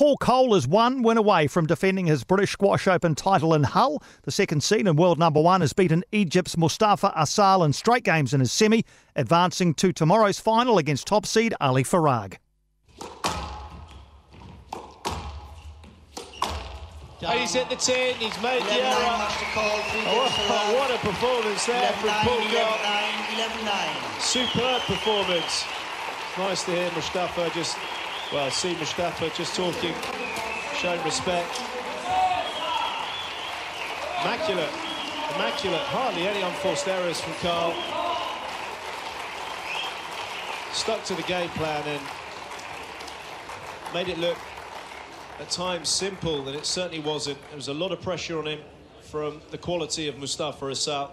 Paul Coll is one win away from defending his British Squash Open title in Hull. The second seed and world number one has beaten Egypt's Mostafa Asal in straight games in his semi, advancing to tomorrow's final against top seed Ali Farag. he's hit the 10, he's made the error. Oh, what a performance there from Paul Coll. Superb performance. nice to hear Mostafa just well, see Mostafa just talking, showing respect. Immaculate, immaculate, hardly any unforced errors from Coll. Stuck to the game plan and made it look at times simple, and it certainly wasn't. There was a lot of pressure on him from the quality of Mostafa Asal.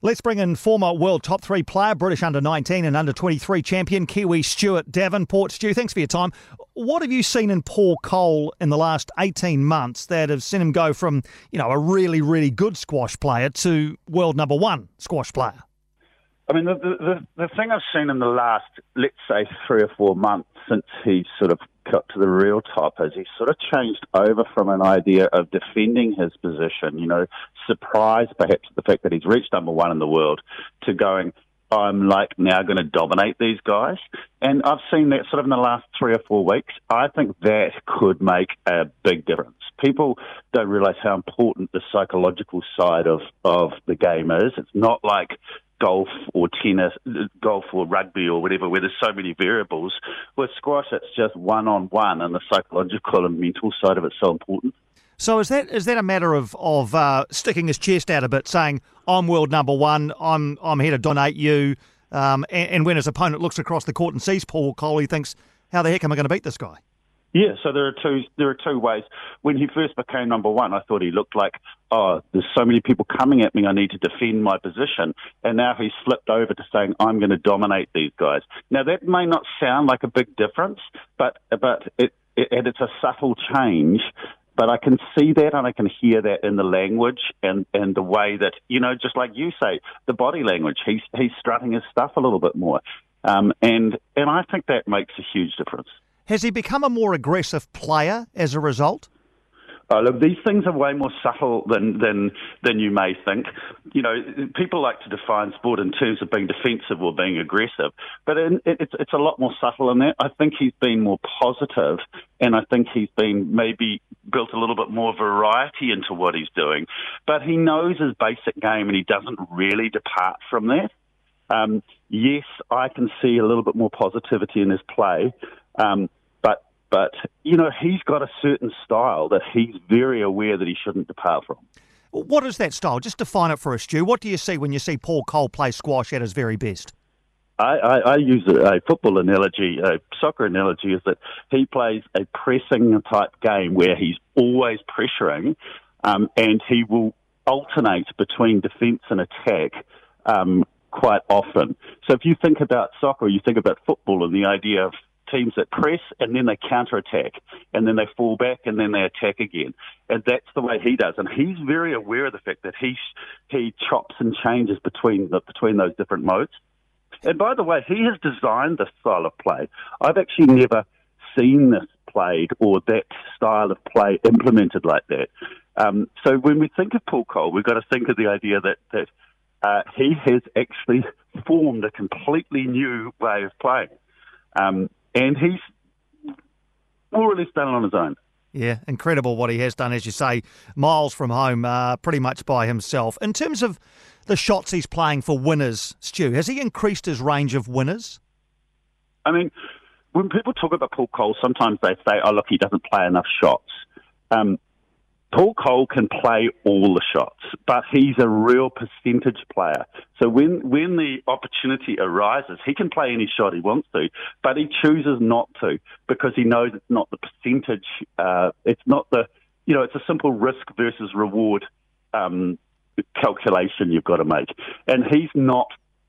Let's bring in former world top three player, British under 19 and under 23 champion, Kiwi Stuart Davenport. Stu, thanks for your time. What have you seen in Paul Coll in the last 18 months that have seen him go from, you know, a really, really good squash player to world number one squash player? I mean, the, the, the thing I've seen in the last, let's say, three or four months since he sort of got to the real top is he sort of changed over from an idea of defending his position, you know, surprised perhaps at the fact that he's reached number one in the world, to going, I'm like now going to dominate these guys. And I've seen that sort of in the last three or four weeks. I think that could make a big difference. People don't realize how important the psychological side of, of the game is. It's not like golf or tennis, golf or rugby or whatever, where there's so many variables. With squash, it's just one on one, and the psychological and mental side of it's so important. So is that is that a matter of of uh, sticking his chest out a bit, saying I'm world number one, I'm I'm here to dominate you, um, and, and, when his opponent looks across the court and sees Paul Coll, he thinks, how the heck am I going to beat this guy? Yeah, so there are two there are two ways. When he first became number one, I thought he looked like, oh, there's so many people coming at me, I need to defend my position. And now he's flipped over to saying, I'm going to dominate these guys. Now that may not sound like a big difference, but but it, it and it's a subtle change. But I can see that and I can hear that in the language and, and the way that, you know, just like you say, the body language. He's he's strutting his stuff a little bit more. Um, and and I think that makes a huge difference. Has he become a more aggressive player as a result? Oh, look, these things are way more subtle than, than than you may think. You know, people like to define sport in terms of being defensive or being aggressive, but in, it's it's a lot more subtle than that. I think he's been more positive, and I think he's been maybe built a little bit more variety into what he's doing. But he knows his basic game, and he doesn't really depart from that. Um, yes, I can see a little bit more positivity in his play. Um, but, you know, he's got a certain style that he's very aware that he shouldn't depart from. What is that style? Just define it for us, Stu. What do you see when you see Paul Coll play squash at his very best? I, I, I use a, a, football analogy, a soccer analogy, is that he plays a pressing type game where he's always pressuring, um, and he will alternate between defence and attack um, quite often. So if you think about soccer, you think about football and the idea of teams that press and then they counter attack and then they fall back and then they attack again. And that's the way he does. And he's very aware of the fact that he he chops and changes between the, between those different modes. And by the way, he has designed this style of play. I've actually never seen this played or that style of play implemented like that. Um, so when we think of Paul Coll, we've got to think of the idea that that uh, he has actually formed a completely new way of playing. Um, and he's more or less done it on his own. Yeah, incredible what he has done, as you say, miles from home, uh, pretty much by himself. In terms of the shots he's playing for winners, Stu, has he increased his range of winners? I mean, when people talk about Paul Coll, sometimes they say, oh, look, he doesn't play enough shots. Um, Paul Coll can play all the shots, but he's a real percentage player. So when when the opportunity arises, he can play any shot he wants to, but he chooses not to because he knows it's not the percentage. Uh, it's not the you know it's a simple risk versus reward um, calculation you've got to make, and he's not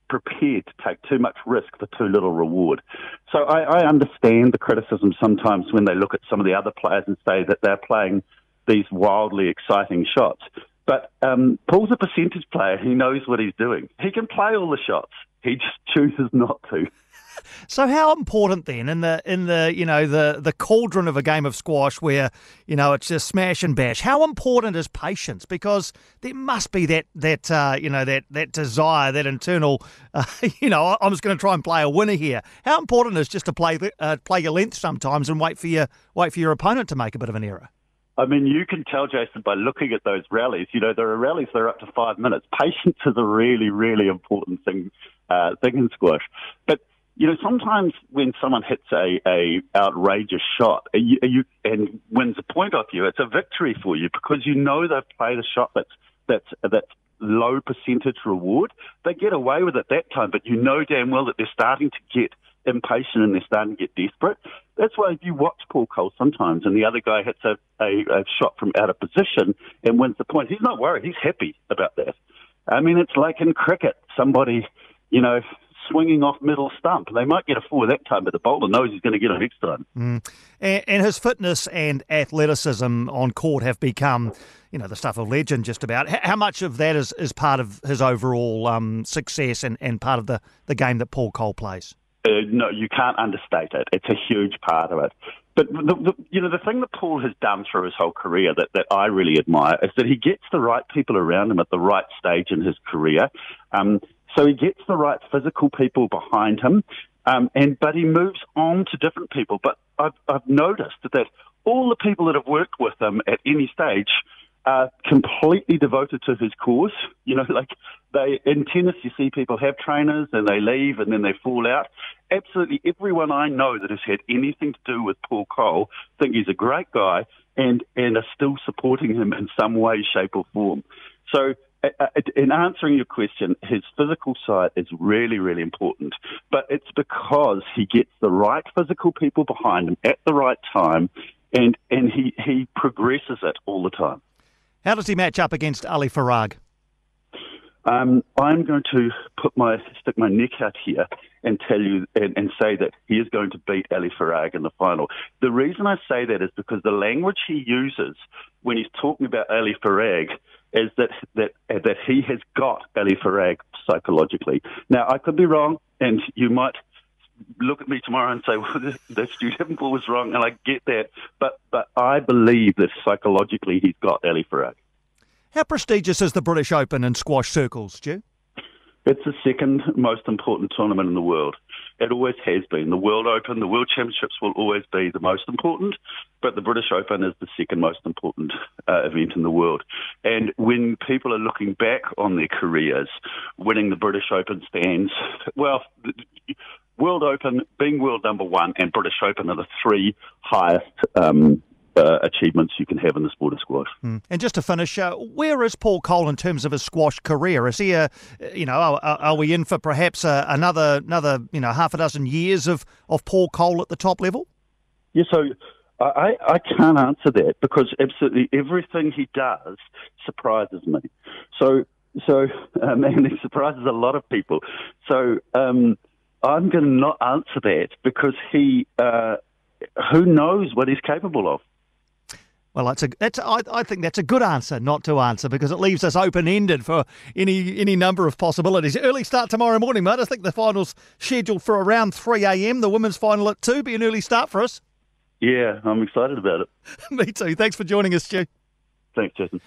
prepared to take too much risk for too little reward. So I, I understand the criticism sometimes when they look at some of the other players and say that they're playing these wildly exciting shots. But um, Paul's a percentage player. He knows what he's doing. He can play all the shots. He just chooses not to. So how important then in the in the you know the the cauldron of a game of squash where you know it's just smash and bash? How important is patience? Because there must be that that uh, you know that that desire, that internal uh, you know I'm just going to try and play a winner here. How important is just to play uh, play your length sometimes and wait for your wait for your opponent to make a bit of an error? I mean, you can tell, Jason, by looking at those rallies. You know, there are rallies that are up to five minutes. Patience is a really, really important thing, uh, thing in squash. But you know, sometimes when someone hits a, a outrageous shot you, you, and wins a point off you, it's a victory for you because you know they've played a shot that's that's that's low percentage reward. They get away with it that time, but you know damn well that they're starting to get impatient and they're starting to get desperate. That's why if you watch Paul Coll sometimes and the other guy hits a, a, a shot from out of position and wins the point, he's not worried. He's happy about that. I mean, it's like in cricket, somebody, you know, swinging off middle stump. They might get a four that time, but the bowler knows he's going to get it next time. Mm. And, and, his fitness and athleticism on court have become, you know, the stuff of legend just about. How much of that is, is part of his overall um, success and, and part of the, the game that Paul Coll plays? Uh, no, you can't understate it. It's a huge part of it. But the, the, you know, the thing that Paul has done through his whole career that, that I really admire is that he gets the right people around him at the right stage in his career. Um, so he gets the right physical people behind him, um, and but he moves on to different people. But I've, I've noticed that all the people that have worked with him at any stage are completely devoted to his cause. You know, like they in tennis, you see people have trainers and they leave and then they fall out. Absolutely everyone I know that has had anything to do with Paul Coll think he's a great guy and and are still supporting him in some way, shape, or form. So in answering your question, his physical side is really, really important, but it's because he gets the right physical people behind him at the right time, and and he he progresses it all the time. How does he match up against Ali Farag? Um, I'm going to put my stick my neck out here and tell you and, and, say that he is going to beat Ali Farag in the final. The reason I say that is because the language he uses when he's talking about Ali Farag is that that that he has got Ali Farag psychologically. Now I could be wrong, and you might look at me tomorrow and say, "Well, that Stu Davenport was wrong," and I get that, but but I believe that psychologically he's got Ali Farag. How prestigious is the British Open in squash circles, Stu? It's the second most important tournament in the world. It always has been. The World Open, the World Championships will always be the most important, but the British Open is the second most important uh, event in the world. And when people are looking back on their careers, winning the British Open stands, well, World Open, being world number one, and British Open are the three highest um, uh, achievements you can have in the sport of squash. Mm. And just to finish, uh, where is Paul Coll in terms of his squash career? Is he a, you know, are, are we in for perhaps a, another another you know half a dozen years of, of Paul Coll at the top level? Yeah, so I, I can't answer that because absolutely everything he does surprises me. So so um, and he surprises a lot of people. So um, I'm going to not answer that because he. Uh, who knows what he's capable of? Well, that's a that's I, I think that's a good answer not to answer because it leaves us open ended for any any number of possibilities. Early start tomorrow morning, mate. I think the final's scheduled for around three a.m. The women's final at two. Be an early start for us. Yeah, I'm excited about it. Me too. Thanks for joining us, Stu. Thanks, Jason.